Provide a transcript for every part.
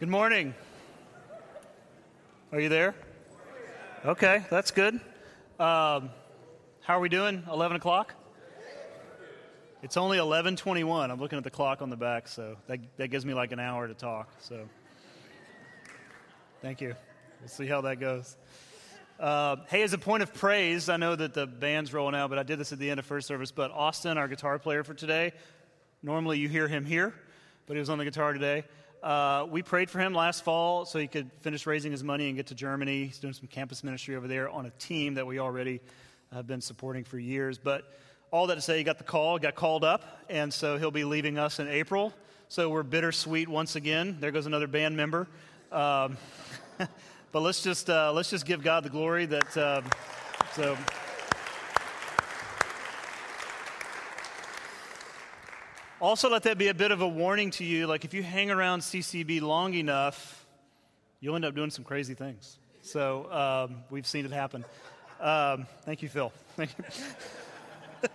Good morning. Are you there? Okay, that's good. Um, how are we doing? 11 o'clock? It's only 11:21. I'm looking at the clock on the back, so that, that gives me like an hour to talk. So, thank you. We'll see how that goes. Uh, hey, as a point of praise, I know that the band's rolling out, but I did this at the end of first service. But Austin, our guitar player for today, normally you hear him here, but he was on the guitar today. Uh, we prayed for him last fall so he could finish raising his money and get to Germany. He's doing some campus ministry over there on a team that we already have been supporting for years. But all that to say, he got the call, got called up, and so he'll be leaving us in April. So we're bittersweet once again. There goes another band member. Um, but let's just uh, let's just give God the glory that. Uh, so. Also, let that be a bit of a warning to you. Like, if you hang around CCB long enough, you'll end up doing some crazy things. So, um, we've seen it happen. Um, thank you, Phil. Thank you.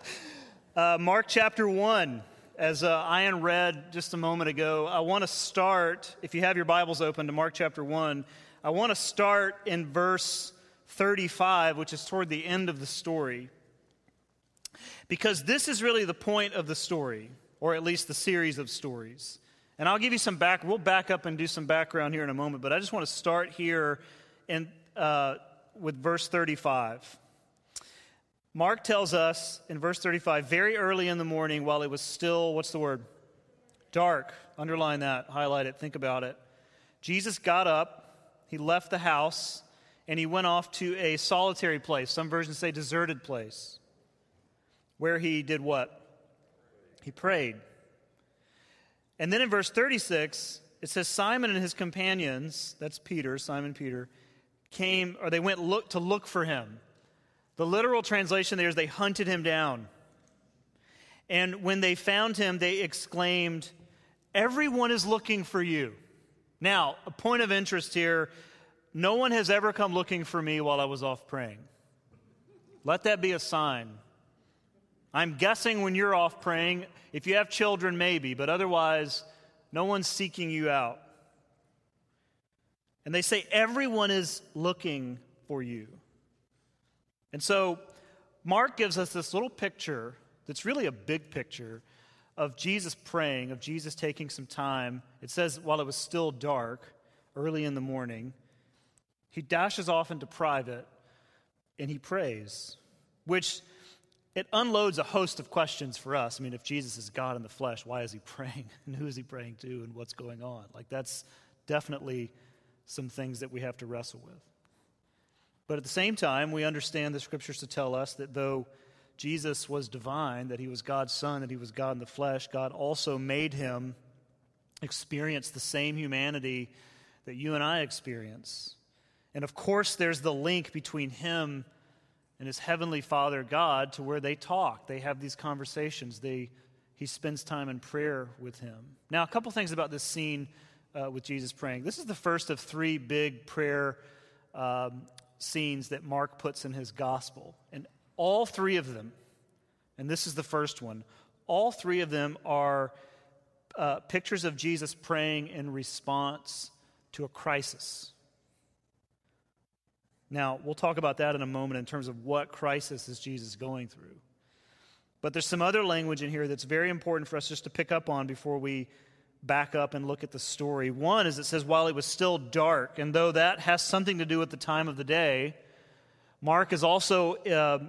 uh, Mark chapter 1. As uh, Ian read just a moment ago, I want to start, if you have your Bibles open to Mark chapter 1, I want to start in verse 35, which is toward the end of the story. Because this is really the point of the story or at least the series of stories. And I'll give you some back, we'll back up and do some background here in a moment, but I just want to start here in, uh, with verse 35. Mark tells us in verse 35 very early in the morning, while it was still, what's the word? Dark. Underline that, highlight it, think about it. Jesus got up, he left the house, and he went off to a solitary place. Some versions say deserted place, where he did what? He prayed. And then in verse 36, it says Simon and his companions, that's Peter, Simon Peter, came, or they went look, to look for him. The literal translation there is they hunted him down. And when they found him, they exclaimed, Everyone is looking for you. Now, a point of interest here no one has ever come looking for me while I was off praying. Let that be a sign I'm guessing when you're off praying, if you have children, maybe, but otherwise, no one's seeking you out. And they say everyone is looking for you. And so, Mark gives us this little picture that's really a big picture of Jesus praying, of Jesus taking some time. It says, while it was still dark, early in the morning, he dashes off into private and he prays, which it unloads a host of questions for us. I mean, if Jesus is God in the flesh, why is he praying? And who is he praying to? And what's going on? Like, that's definitely some things that we have to wrestle with. But at the same time, we understand the scriptures to tell us that though Jesus was divine, that he was God's son, that he was God in the flesh, God also made him experience the same humanity that you and I experience. And of course, there's the link between him and his heavenly Father God to where they talk. They have these conversations. They, he spends time in prayer with him. Now, a couple things about this scene uh, with Jesus praying. This is the first of three big prayer um, scenes that Mark puts in his gospel. And all three of them, and this is the first one, all three of them are uh, pictures of Jesus praying in response to a crisis. Now, we'll talk about that in a moment in terms of what crisis is Jesus going through. But there's some other language in here that's very important for us just to pick up on before we back up and look at the story. One is it says, while it was still dark, and though that has something to do with the time of the day, Mark is also uh,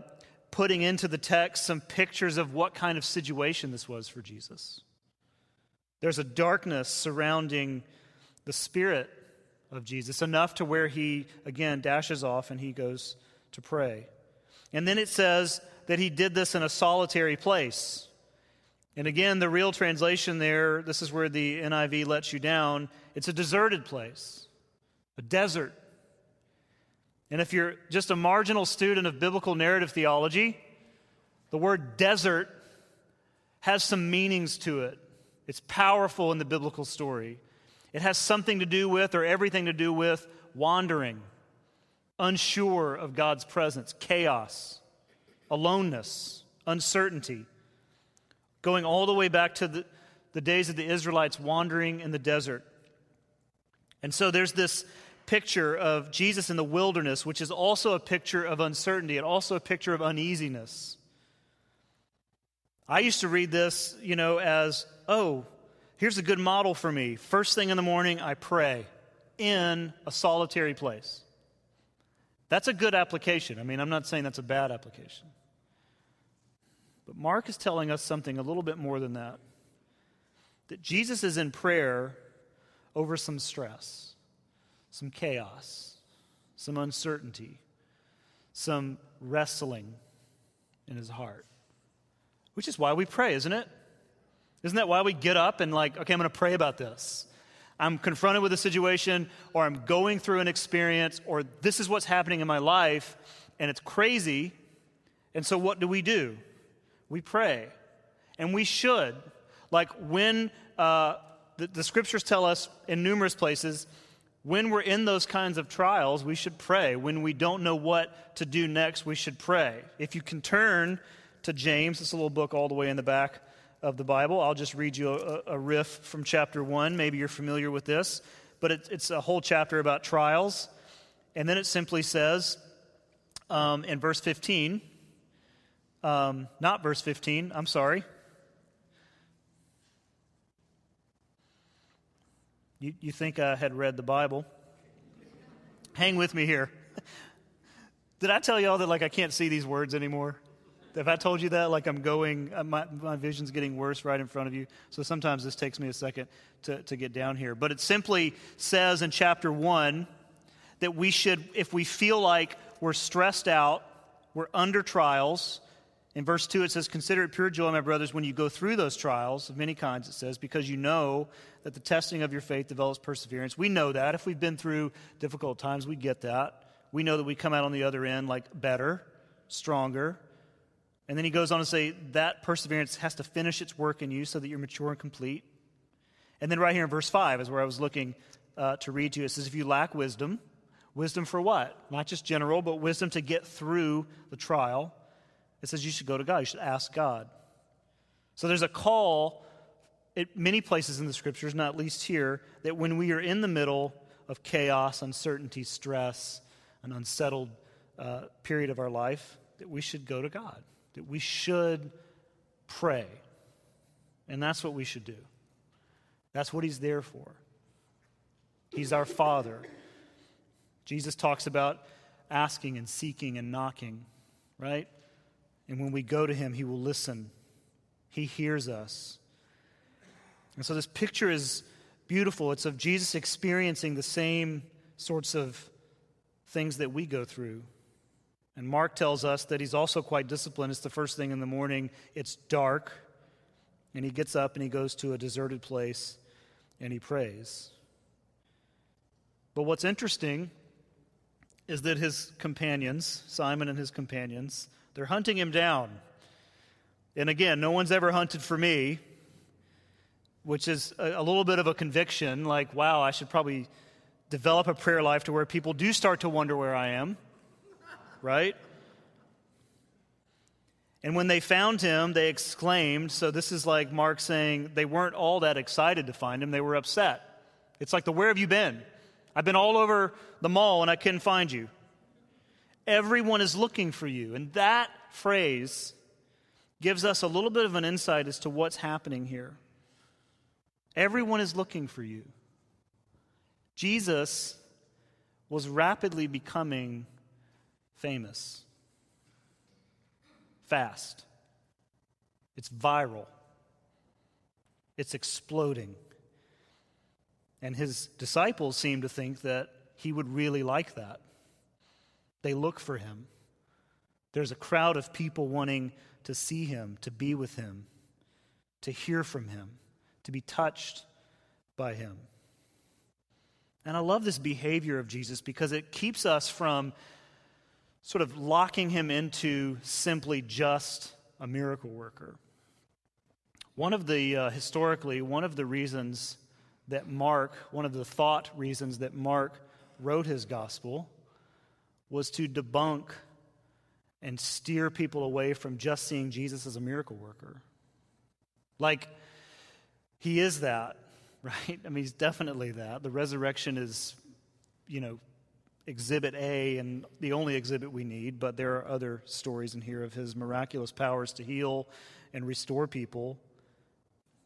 putting into the text some pictures of what kind of situation this was for Jesus. There's a darkness surrounding the Spirit of Jesus, enough to where he, again, dashes off and he goes to pray. And then it says that he did this in a solitary place. And again, the real translation there, this is where the NIV lets you down, it's a deserted place, a desert. And if you're just a marginal student of biblical narrative theology, the word desert has some meanings to it. It's powerful in the biblical story. It has something to do with, or everything to do with, wandering, unsure of God's presence, chaos, aloneness, uncertainty. Going all the way back to the, the days of the Israelites wandering in the desert. And so there's this picture of Jesus in the wilderness, which is also a picture of uncertainty and also a picture of uneasiness. I used to read this, you know, as, oh, here's a good model for me. First thing in the morning, I pray in a solitary place. That's a good application. I mean, I'm not saying that's a bad application. But Mark is telling us something a little bit more than that. That Jesus is in prayer over some stress, some chaos, some uncertainty, some wrestling in his heart. Which is why we pray, isn't it? Isn't that why we get up and, like, okay, I'm going to pray about this? I'm confronted with a situation, or I'm going through an experience, or this is what's happening in my life, and it's crazy. And so, what do we do? We pray. And we should. Like when uh, the, the scriptures tell us in numerous places, when we're in those kinds of trials, we should pray. When we don't know what to do next, we should pray. If you can turn to James, it's a little book all the way in the back of the Bible. I'll just read you a, a riff from chapter 1. Maybe you're familiar with this, but it, it's a whole chapter about trials. And then it simply says um, in verse 15, um, not verse 15, I'm sorry. You, you think I had read the Bible? Hang with me here. Did I tell y'all that like I can't see these words anymore? If I told you that, like I'm going, uh, my, my vision's getting worse right in front of you. So sometimes this takes me a second to, to get down here. But it simply says in chapter one that we should, if we feel like we're stressed out, we're under trials. In verse 2, it says, Consider it pure joy, my brothers, when you go through those trials of many kinds, it says, because you know that the testing of your faith develops perseverance. We know that. If we've been through difficult times, we get that. We know that we come out on the other end like better, stronger, and then he goes on to say that perseverance has to finish its work in you so that you're mature and complete. And then right here in verse 5 is where I was looking uh, to read to you. It says, If you lack wisdom, wisdom for what? Not just general, but wisdom to get through the trial. It says you should go to God. You should ask God. So there's a call at many places in the scriptures, not least here, that when we are in the middle of chaos, uncertainty, stress, an unsettled uh, period of our life, that we should go to God that we should pray. And that's what we should do. That's what He's there for. He's our Father. Jesus talks about asking and seeking and knocking, right? And when we go to Him, He will listen, He hears us. And so this picture is beautiful. It's of Jesus experiencing the same sorts of things that we go through. And Mark tells us that he's also quite disciplined. It's the first thing in the morning, it's dark, and he gets up and he goes to a deserted place and he prays. But what's interesting is that his companions, Simon and his companions, they're hunting him down. And again, no one's ever hunted for me, which is a, little bit of a conviction like, wow, I should probably develop a prayer life to where people do start to wonder where I am right? And when they found him, they exclaimed. So this is like Mark saying they weren't all that excited to find him, they were upset. It's like the where have you been? I've been all over the mall and I couldn't find you. Everyone is looking for you. And that phrase gives us a little bit of an insight as to what's happening here. Everyone is looking for you. Jesus was rapidly becoming famous, fast, it's viral, it's exploding. And his disciples seem to think that he would really like that. They look for him. There's a crowd of people wanting to see him, to be with him, to hear from him, to be touched by him. And I love this behavior of Jesus because it keeps us from sort of locking him into simply just a miracle worker. One of the, uh, historically, one of the reasons that Mark, one of the thought reasons that Mark wrote his gospel was to debunk and steer people away from just seeing Jesus as a miracle worker. Like, he is that, right? I mean, he's definitely that. The resurrection is, you know, exhibit A and the only exhibit we need, but there are other stories in here of his miraculous powers to heal and restore people.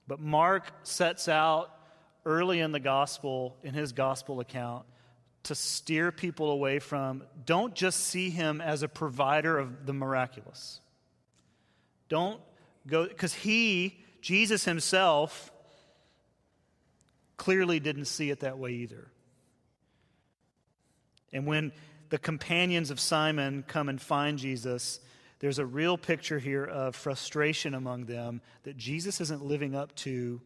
But Mark sets out early in the gospel, in his gospel account, to steer people away from don't just see him as a provider of the miraculous. Don't go, because he, Jesus himself, clearly didn't see it that way either. And when the companions of Simon come and find Jesus, there's a real picture here of frustration among them that Jesus isn't living up to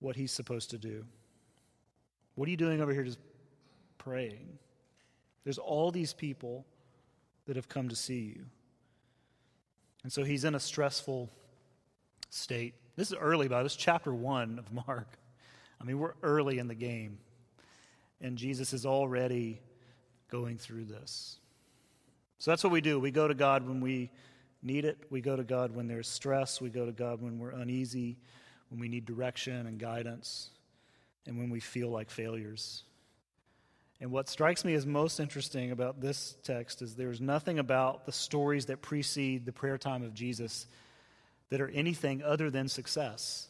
what he's supposed to do. What are you doing over here just praying? There's all these people that have come to see you. And so he's in a stressful state. This is early, by this chapter one of Mark. I mean, we're early in the game. And Jesus is already going through this. So that's what we do. We go to God when we need it. We go to God when there's stress. We go to God when we're uneasy, when we need direction and guidance, and when we feel like failures. And what strikes me as most interesting about this text is there's nothing about the stories that precede the prayer time of Jesus that are anything other than success.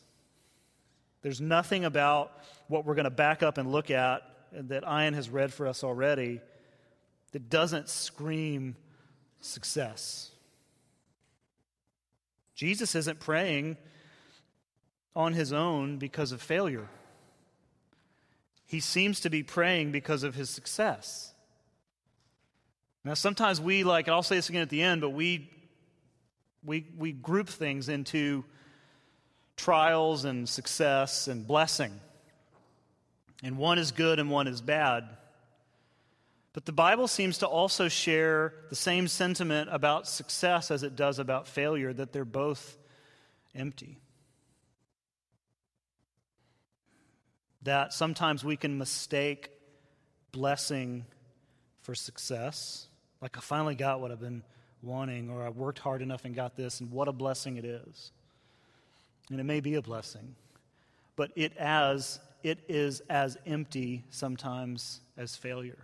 There's nothing about what we're going to back up and look at that Ian has read for us already that doesn't scream success. Jesus isn't praying on his own because of failure. He seems to be praying because of his success. Now, sometimes we, like, I'll say this again at the end, but we, we, we group things into trials and success and blessing. And one is good and one is bad. But the Bible seems to also share the same sentiment about success as it does about failure, that they're both empty. That sometimes we can mistake blessing for success. Like, I finally got what I've been wanting, or I worked hard enough and got this, and what a blessing it is. And it may be a blessing, but it as it is as empty sometimes as failure.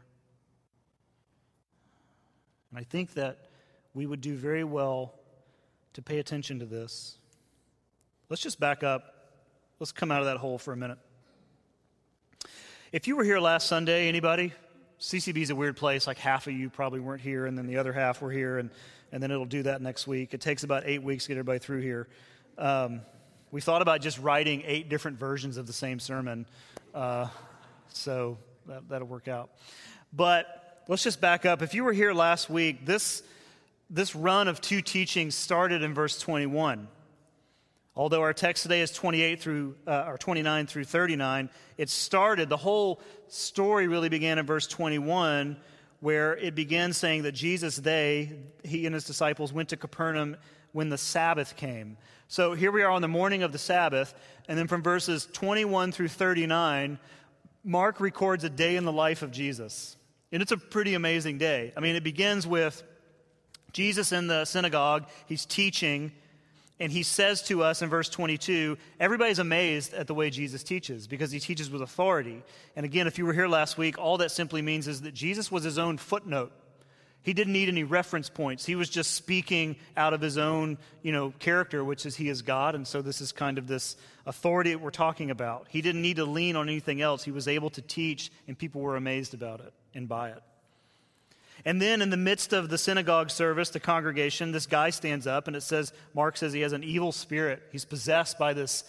And I think that we would do very well to pay attention to this. Let's just back up. Let's come out of that hole for a minute. If you were here last Sunday, anybody? CCB is a weird place. Like half of you probably weren't here, and then the other half were here, and, and then it'll do that next week. It takes about eight weeks to get everybody through here. Um, we thought about just writing eight different versions of the same sermon, uh, so that, that'll work out. But let's just back up. If you were here last week, this, this run of two teachings started in verse 21. Although our text today is 28 through, uh, or 29 through 39, it started, the whole story really began in verse 21, where it begins saying that Jesus, they, he and his disciples went to Capernaum when the Sabbath came. So here we are on the morning of the Sabbath, and then from verses 21 through 39, Mark records a day in the life of Jesus. And it's a pretty amazing day. I mean, it begins with Jesus in the synagogue, he's teaching, and he says to us in verse 22 everybody's amazed at the way Jesus teaches because he teaches with authority. And again, if you were here last week, all that simply means is that Jesus was his own footnote he didn't need any reference points. He was just speaking out of his own, you know, character, which is he is God, and so this is kind of this authority that we're talking about. He didn't need to lean on anything else. He was able to teach, and people were amazed about it and by it. And then in the midst of the synagogue service, the congregation, this guy stands up and it says, Mark says he has an evil spirit. He's possessed by this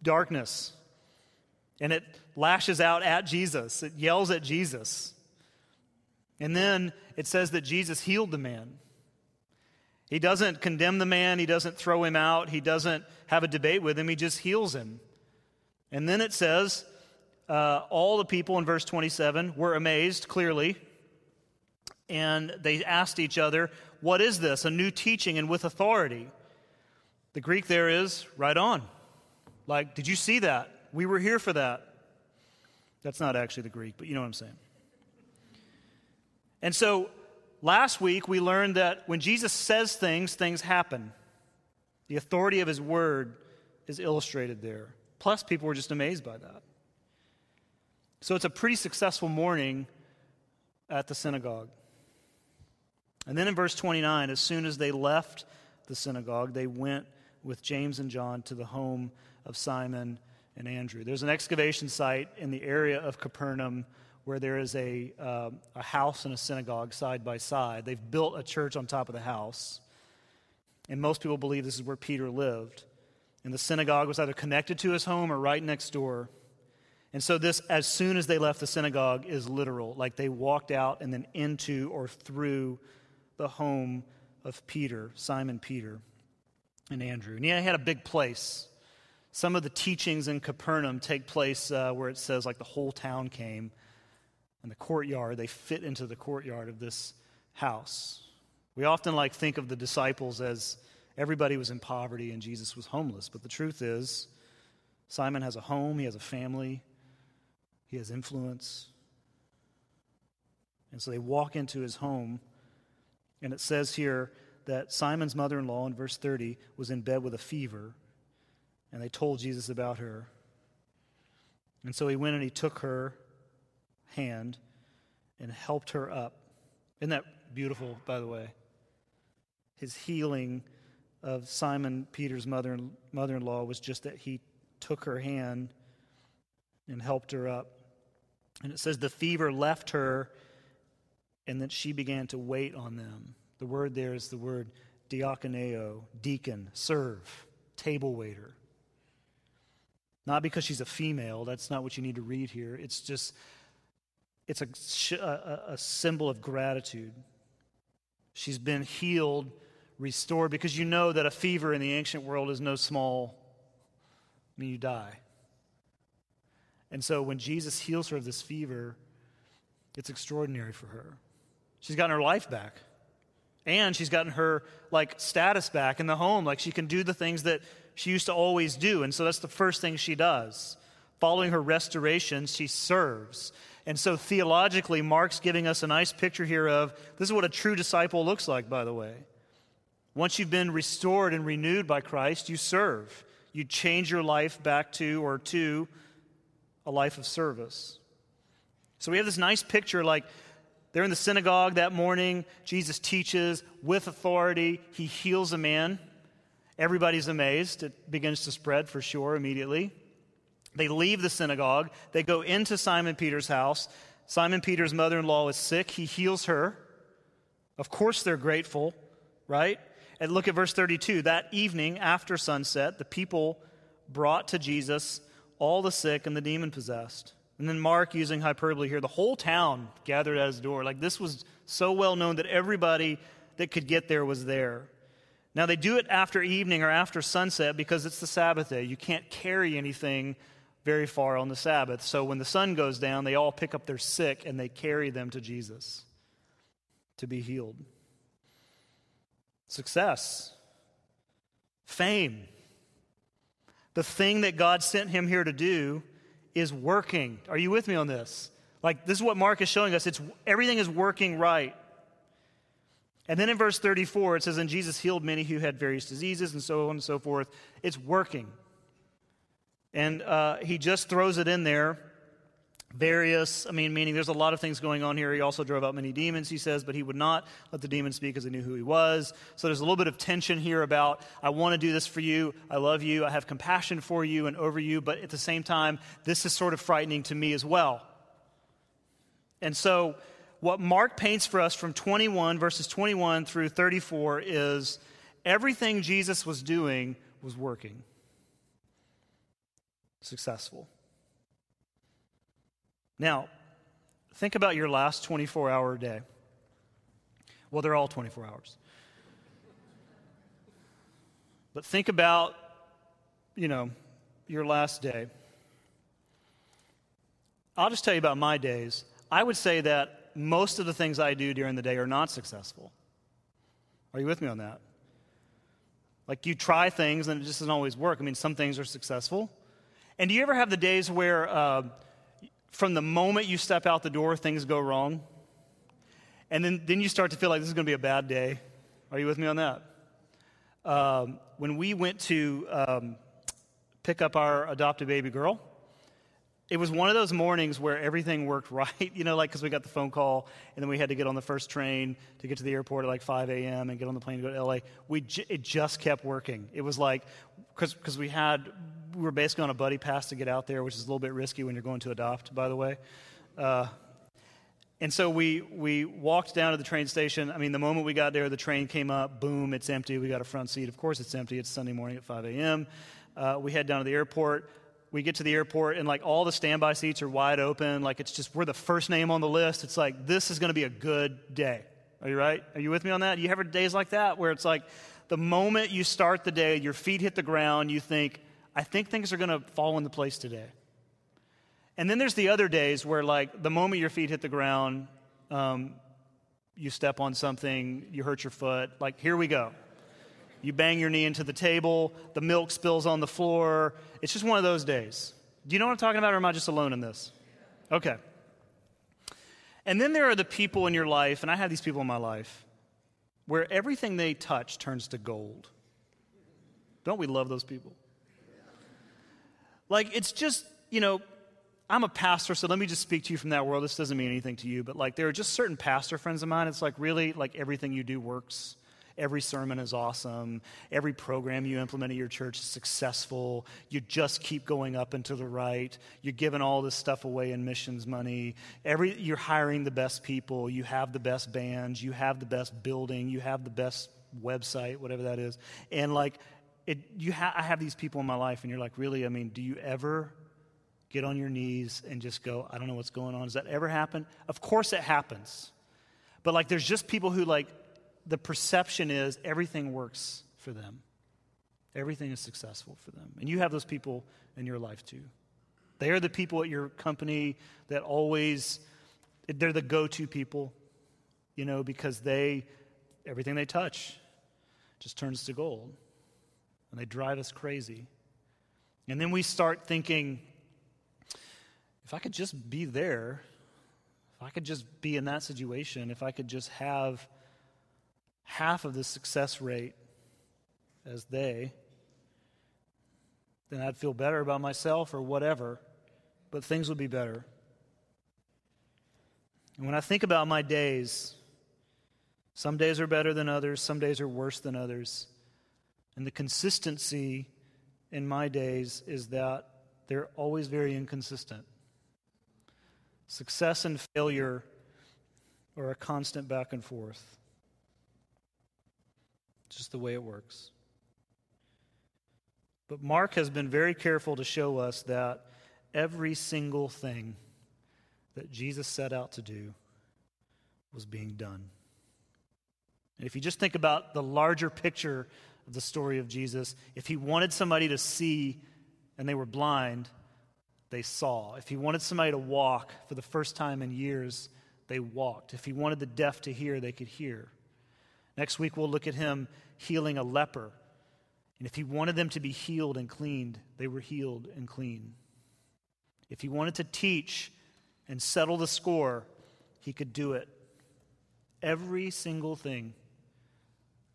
darkness. And it lashes out at Jesus, it yells at Jesus. And then it says that Jesus healed the man. He doesn't condemn the man, he doesn't throw him out, he doesn't have a debate with him, he just heals him. And then it says, uh, all the people in verse 27 were amazed, clearly, and they asked each other, What is this? A new teaching and with authority. The Greek there is right on. Like, did you see that? We were here for that. That's not actually the Greek, but you know what I'm saying. And so last week we learned that when Jesus says things, things happen. The authority of his word is illustrated there. Plus, people were just amazed by that. So it's a pretty successful morning at the synagogue. And then in verse 29, as soon as they left the synagogue, they went with James and John to the home of Simon and Andrew. There's an excavation site in the area of Capernaum where there is a, uh, a house and a synagogue side by side. They've built a church on top of the house. And most people believe this is where Peter lived. And the synagogue was either connected to his home or right next door. And so, this, as soon as they left the synagogue, is literal. Like they walked out and then into or through the home of Peter, Simon Peter, and Andrew. And he had a big place. Some of the teachings in Capernaum take place uh, where it says, like, the whole town came. And the courtyard, they fit into the courtyard of this house. We often like think of the disciples as everybody was in poverty and Jesus was homeless. But the truth is, Simon has a home, he has a family, he has influence. And so they walk into his home, and it says here that Simon's mother in law, in verse 30, was in bed with a fever, and they told Jesus about her. And so he went and he took her hand and helped her up. Isn't that beautiful, by the way? His healing of Simon Peter's mother mother in law was just that he took her hand and helped her up. And it says the fever left her and that she began to wait on them. The word there is the word diakoneo, deacon, serve, table waiter. Not because she's a female, that's not what you need to read here. It's just, it's a, a, a symbol of gratitude. She's been healed, restored, because you know that a fever in the ancient world is no small, I mean, you die. And so when Jesus heals her of this fever, it's extraordinary for her. She's gotten her life back. And she's gotten her like status back in the home. Like she can do the things that she used to always do. And so that's the first thing she does. Following her restoration, she serves. And so theologically, Mark's giving us a nice picture here of this is what a true disciple looks like, by the way. Once you've been restored and renewed by Christ, you serve. You change your life back to or to a life of service. So we have this nice picture like they're in the synagogue that morning. Jesus teaches with authority. He heals a man. Everybody's amazed. It begins to spread for sure immediately. They leave the synagogue. They go into Simon Peter's house. Simon Peter's mother in law is sick. He heals her. Of course, they're grateful, right? And look at verse 32. That evening after sunset, the people brought to Jesus all the sick and the demon possessed. And then Mark, using hyperbole here, the whole town gathered at his door. Like this was so well known that everybody that could get there was there. Now they do it after evening or after sunset because it's the Sabbath day. You can't carry anything very far on the Sabbath. So when the sun goes down, they all pick up their sick and they carry them to Jesus to be healed. Success, fame, the thing that God sent him here to do is working. Are you with me on this? Like this is what Mark is showing us. It's everything is working right. And then in verse 34 it says and Jesus healed many who had various diseases and so on and so forth. It's working. And uh, he just throws it in there various, I mean, meaning there's a lot of things going on here. He also drove out many demons, he says, but he would not let the demons speak because they knew who he was. So there's a little bit of tension here about, I want to do this for you, I love you, I have compassion for you and over you, but at the same time, this is sort of frightening to me as well. And so, what Mark paints for us from 21, verses 21 through 34, is everything Jesus was doing was working, successful. Now, think about your last 24 hour day. Well, they're all 24 hours. But think about, you know, your last day. I'll just tell you about my days. I would say that most of the things I do during the day are not successful. Are you with me on that? Like you try things and it just doesn't always work. I mean, some things are successful. And do you ever have the days where uh, from the moment you step out the door, things go wrong. And then, then you start to feel like this is going to be a bad day. Are you with me on that? Um, when we went to um, pick up our adopted baby girl. It was one of those mornings where everything worked right, you know, like because we got the phone call and then we had to get on the first train to get to the airport at like 5 a.m. and get on the plane to go to LA. We j- it just kept working. It was like because we had we were basically on a buddy pass to get out there, which is a little bit risky when you're going to adopt, by the way. Uh, and so we, we walked down to the train station. I mean, the moment we got there, the train came up, boom, it's empty. We got a front seat. Of course, it's empty. It's Sunday morning at 5 a.m. Uh, we head down to the airport. We get to the airport, and like all the standby seats are wide open. Like it's just, we're the first name on the list. It's like, this is going to be a good day. Are you right? Are you with me on that? You have days like that where it's like the moment you start the day, your feet hit the ground, you think, I think things are going to fall into place today. And then there's the other days where, like, the moment your feet hit the ground, um, you step on something, you hurt your foot. Like, here we go. You bang your knee into the table, the milk spills on the floor. It's just one of those days. Do you know what I'm talking about, or am I just alone in this? Okay. And then there are the people in your life, and I have these people in my life, where everything they touch turns to gold. Don't we love those people? Like, it's just, you know, I'm a pastor, so let me just speak to you from that world. This doesn't mean anything to you, but like there are just certain pastor friends of mine. It's like really like everything you do works. Every sermon is awesome. Every program you implement at your church is successful. You just keep going up and to the right. You're giving all this stuff away in missions money. Every, you're hiring the best people. You have the best bands. You have the best building. You have the best website, whatever that is. And like, it, you ha- I have these people in my life, and you're like, really? I mean, do you ever get on your knees and just go, I don't know what's going on. Does that ever happen? Of course it happens. But like there's just people who like the perception is everything works for them. Everything is successful for them. And you have those people in your life too. They are the people at your company that always they're the go-to people, you know, because they everything they touch just turns to gold. And they drive us crazy. And then we start thinking, if I could just be there, if I could just be in that situation, if I could just have half of the success rate as they, then I'd feel better about myself or whatever, but things would be better. And when I think about my days, some days are better than others, some days are worse than others. And the consistency in my days is that they're always very inconsistent. Success and failure are a constant back and forth. Just the way it works. But Mark has been very careful to show us that every single thing that Jesus set out to do was being done. And if you just think about the larger picture of the story of Jesus, if he wanted somebody to see and they were blind, they saw. If he wanted somebody to walk for the first time in years, they walked. If he wanted the deaf to hear, they could hear. Next week, we'll look at him healing a leper. And if he wanted them to be healed and cleaned, they were healed and clean. If he wanted to teach and settle the score, he could do it. Every single thing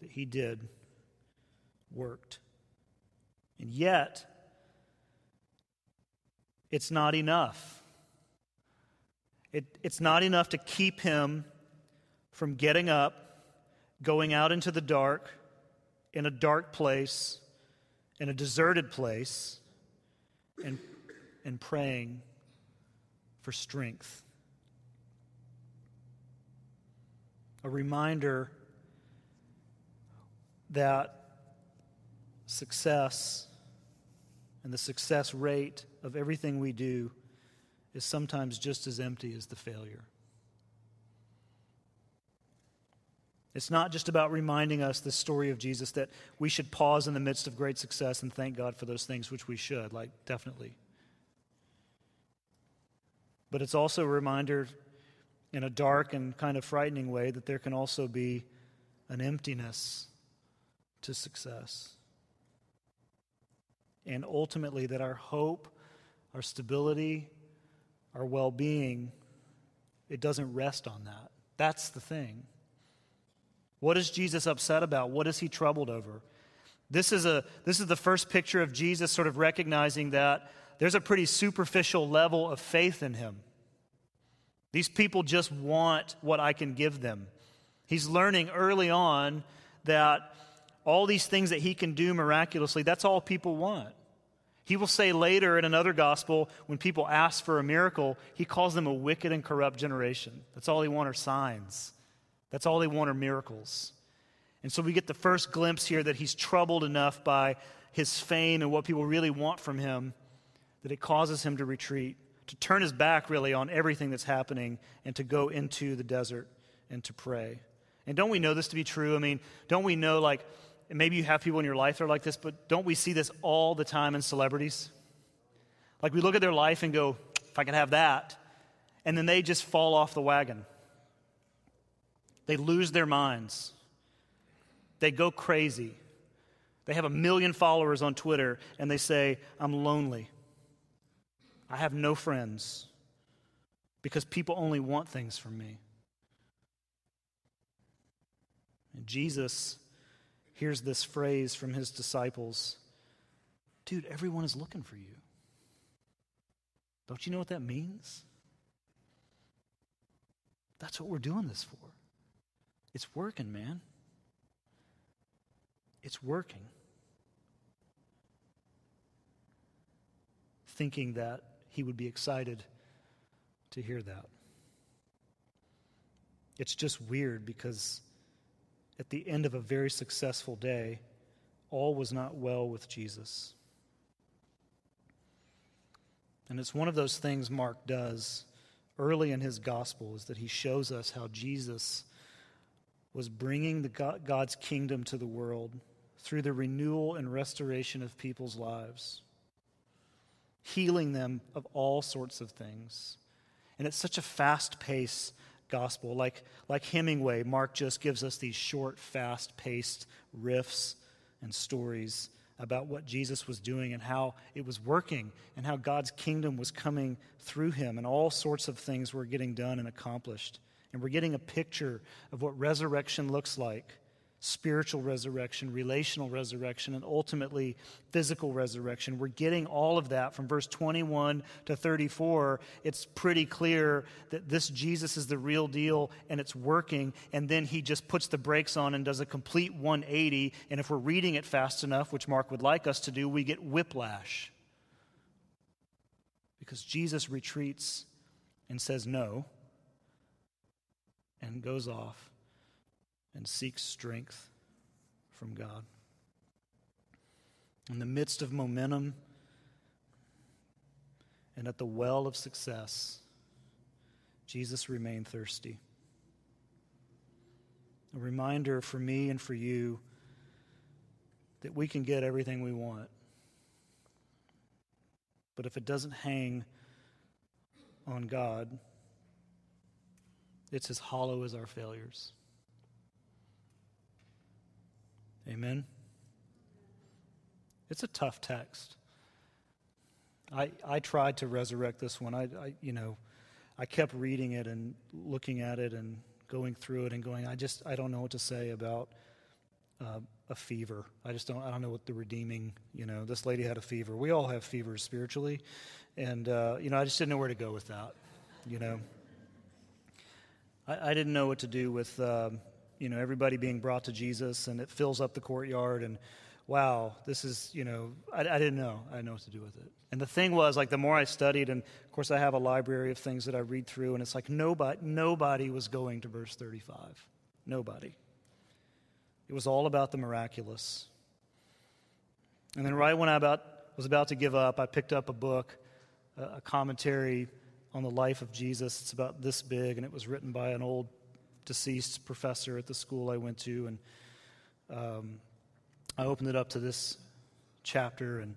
that he did worked. And yet, it's not enough. It, it's not enough to keep him from getting up, going out into the dark, in a dark place, in a deserted place, and, and praying for strength. A reminder that success and the success rate of everything we do is sometimes just as empty as the failure. It's not just about reminding us the story of Jesus that we should pause in the midst of great success and thank God for those things, which we should, like, definitely. But it's also a reminder in a dark and kind of frightening way that there can also be an emptiness to success. And ultimately, that our hope our stability, our well being, it doesn't rest on that. That's the thing. What is Jesus upset about? What is he troubled over? This is, a, this is the first picture of Jesus sort of recognizing that there's a pretty superficial level of faith in him. These people just want what I can give them. He's learning early on that all these things that he can do miraculously, that's all people want. He will say later in another gospel, when people ask for a miracle, he calls them a wicked and corrupt generation. That's all they want are signs. That's all they want are miracles. And so we get the first glimpse here that he's troubled enough by his fame and what people really want from him that it causes him to retreat, to turn his back really on everything that's happening, and to go into the desert and to pray. And don't we know this to be true? I mean, don't we know, like, maybe you have people in your life that are like this, but don't we see this all the time in celebrities? Like, we look at their life and go, if I could have that, and then they just fall off the wagon. They lose their minds. They go crazy. They have a million followers on Twitter and they say, I'm lonely. I have no friends because people only want things from me. And Jesus hears this phrase from his disciples Dude, everyone is looking for you. Don't you know what that means? That's what we're doing this for. It's working, man. It's working. Thinking that he would be excited to hear that. It's just weird because at the end of a very successful day, all was not well with Jesus. And it's one of those things Mark does early in his gospel is that he shows us how Jesus was bringing the God's kingdom to the world through the renewal and restoration of people's lives healing them of all sorts of things. And it's such a fast paced gospel. Like, like Hemingway, Mark just gives us these short, fast paced riffs and stories about what Jesus was doing and how it was working and how God's kingdom was coming through him and all sorts of things were getting done and accomplished. And we're getting a picture of what resurrection looks like spiritual resurrection, relational resurrection, and ultimately physical resurrection. We're getting all of that from verse 21 to 34. It's pretty clear that this Jesus is the real deal and it's working. And then he just puts the brakes on and does a complete 180. And if we're reading it fast enough, which Mark would like us to do, we get whiplash. Because Jesus retreats and says no and goes off and seeks strength from God. In the midst of momentum and at the well of success, Jesus remained thirsty. A reminder for me and for you that we can get everything we want. But if it doesn't hang on God, it's as hollow as our failures. Amen? It's a tough text. I, I tried to resurrect this one. I, I, you know, I kept reading it and looking at it and going through it and going, I just, I don't know what to say about uh, a fever. I just don't, I don't know what the redeeming, you know, this lady had a fever. We all have fevers spiritually. And, uh, you know, I just didn't know where to go with that, you know. I, I didn't know what to do with, um, you know, everybody being brought to Jesus and it fills up the courtyard and wow, this is, you know, I, I, didn't know. I didn't know what to do with it. And the thing was, like, the more I studied, and of course, I have a library of things that I read through, and it's like nobody, nobody was going to verse 35. Nobody. It was all about the miraculous. And then, right when I about, was about to give up, I picked up a book, a, a commentary on the life of Jesus. It's about this big, and it was written by an old deceased professor at the school I went to, and um, I opened it up to this chapter, and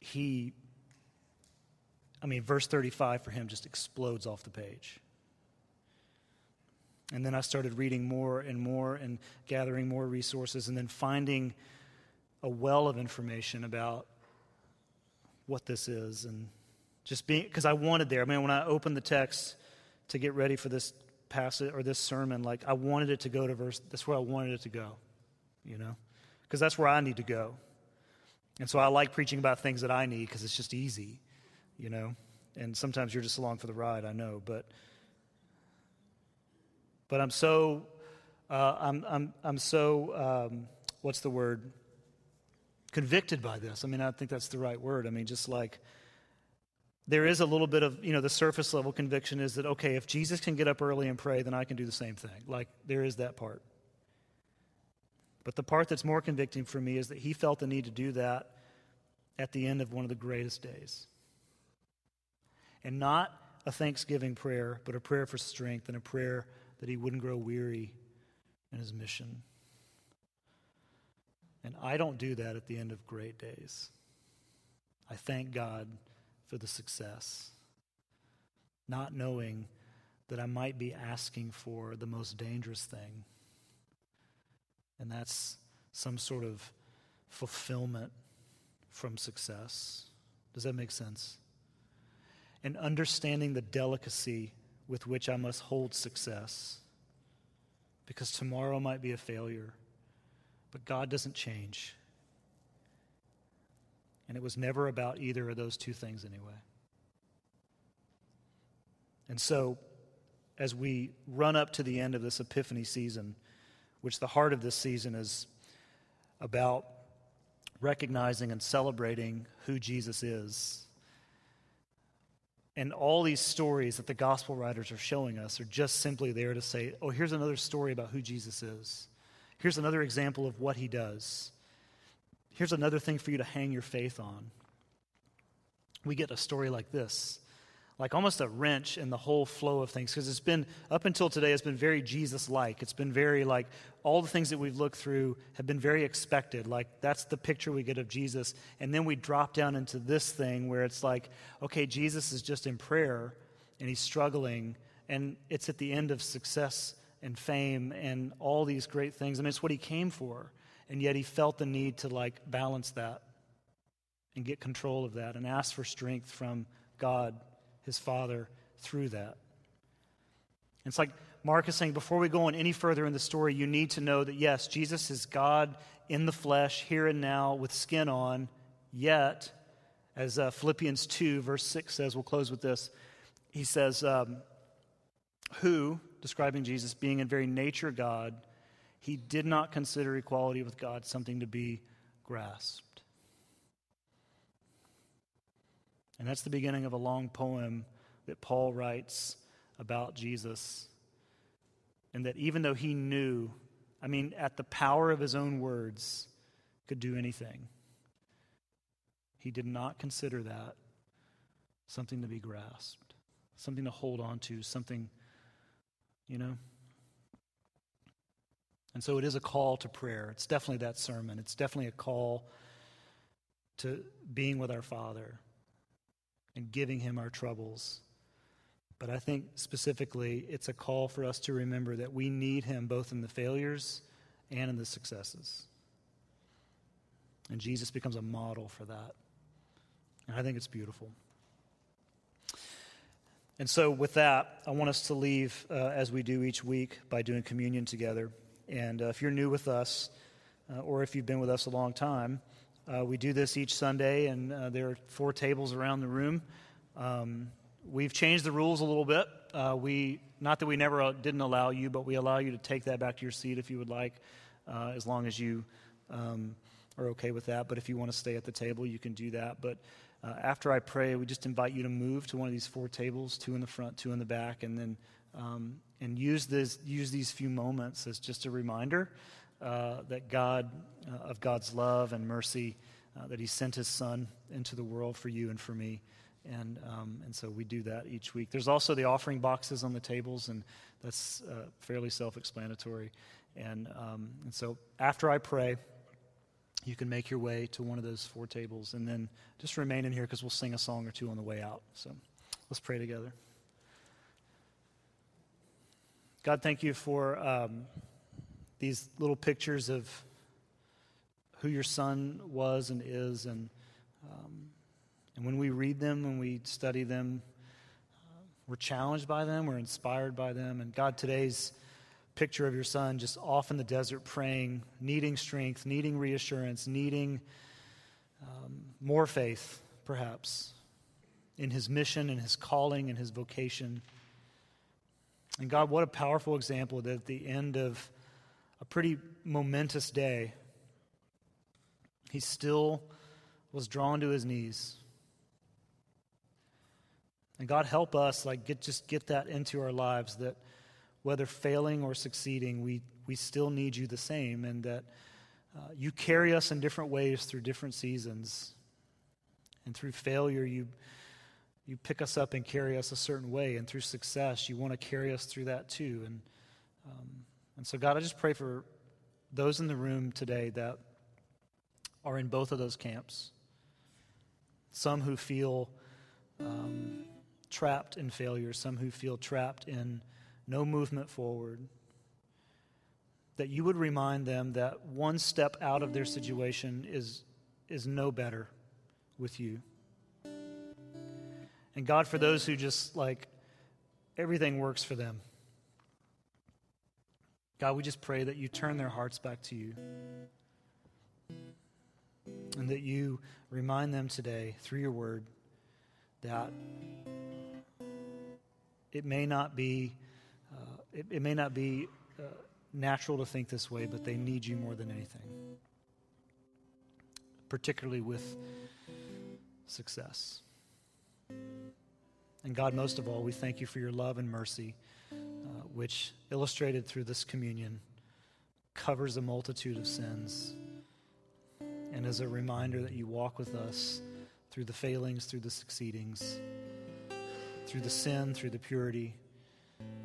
he, I mean, verse 35 for him just explodes off the page. And then I started reading more and more and gathering more resources, and then finding a well of information about what this is and just being because I wanted there. I mean, when I opened the text to get ready for this passage or this sermon, like I wanted it to go to verse, that's where I wanted it to go, you know? because that's where I need to go. And so I like preaching about things that I need because it's just easy, you know. And sometimes you're just along for the ride, I know, but but I'm so uh, I'm I'm I'm so um, what's the word convicted by this. I mean, I think that's the right word. I mean, just like there is a little bit of, you know, the surface level conviction is that, okay, if Jesus can get up early and pray, then I can do the same thing. Like, there is that part. But the part that's more convicting for me is that he felt the need to do that at the end of one of the greatest days. And not a thanksgiving prayer, but a prayer for strength and a prayer that he wouldn't grow weary in his mission. And I don't do that at the end of great days. I thank God for the success, not knowing that I might be asking for the most dangerous thing, and that's some sort of fulfillment from success. Does that make sense? And understanding the delicacy with which I must hold success, because tomorrow might be a failure but God doesn't change. And it was never about either of those two things anyway. And so, as we run up to the end of this Epiphany season, which the heart of this season is about recognizing and celebrating who Jesus is. And all these stories that the gospel writers are showing us are just simply there to say, oh, here's another story about who Jesus is. Here's another example of what he does. Here's another thing for you to hang your faith on. We get a story like this, like almost a wrench in the whole flow of things, because it's been, up until today, it's been very Jesus like. It's been very like, all the things that we've looked through have been very expected. Like, that's the picture we get of Jesus. And then we drop down into this thing where it's like, okay, Jesus is just in prayer and he's struggling, and it's at the end of success and fame and all these great things. I mean, it's what he came for. And yet he felt the need to like balance that and get control of that and ask for strength from God, his Father, through that. It's like Mark is saying before we go on any further in the story, you need to know that yes, Jesus is God in the flesh, here and now, with skin on, yet, as uh, Philippians 2, verse 6 says, we'll close with this. He says, um, Who, describing Jesus being in very nature God, he did not consider equality with God something to be grasped. And that's the beginning of a long poem that Paul writes about Jesus. And that even though he knew, I mean, at the power of his own words, could do anything, he did not consider that something to be grasped, something to hold on to, something you know? And so it is a call to prayer. It's definitely that sermon. It's definitely a call to being with our Father and giving Him our troubles. But I think specifically, it's a call for us to remember that we need Him both in the failures and in the successes. And Jesus becomes a model for that. And I think it's beautiful. And so, with that, I want us to leave uh, as we do each week by doing communion together. And uh, if you're new with us, uh, or if you've been with us a long time, uh, we do this each Sunday, and uh, there are four tables around the room. Um, we've changed the rules a little bit. Uh, we not that we never didn't allow you, but we allow you to take that back to your seat if you would like, as long as you um, are okay with that. But if you want to stay at the table, you can do that. But uh, after I pray, we just invite you to move to one of these four tables, two in the front, two in the back, and then um, and use this use these few moments as just a reminder uh, that God uh, of God's love and mercy, uh, that He sent His Son into the world for you and for me, and um, and so we do that each week. There's also the offering boxes on the tables, and that's uh, fairly self-explanatory. And um, and so after I pray you can make your way to one of those four tables and then just remain in here because we'll sing a song or two on the way out. So let's pray together. God, thank you for um, these little pictures of who your son was and is. And, um, and when we read them, when we study them, uh, we're challenged by them, we're inspired by them. And God, today's picture of your son just off in the desert praying, needing strength, needing reassurance, needing um, more faith, perhaps, in his mission, in his calling, in his vocation. And God, what a powerful example that at the end of a pretty momentous day, he still was drawn to his knees. And God help us like get just get that into our lives that whether failing or succeeding, we, we still need you the same, and that uh, you carry us in different ways through different seasons. And through failure, you, you pick us up and carry us a certain way. And through success, you want to carry us through that too. And, um, and so, God, I just pray for those in the room today that are in both of those camps. Some who feel um, trapped in failure, some who feel trapped in no movement forward. That you would remind them that one step out of their situation is, is no better with you. And God, for those who just like everything works for them, God, we just pray that you turn their hearts back to you. And that you remind them today through your word that it may not be uh, it, it, may not be uh, natural to think this way, but they need you more than anything, particularly with success. And God, most of all, we thank you for your love and mercy, uh, which, illustrated through this communion, covers a multitude of sins and is a reminder that you walk with us through the failings, through the succeedings, through the sin, through the purity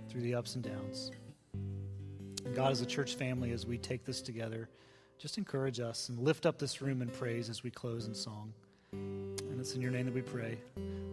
through the ups and downs. God, as a church family, as we take this together, just encourage us and lift up this room in praise as we close in song. And it's in your name that we pray.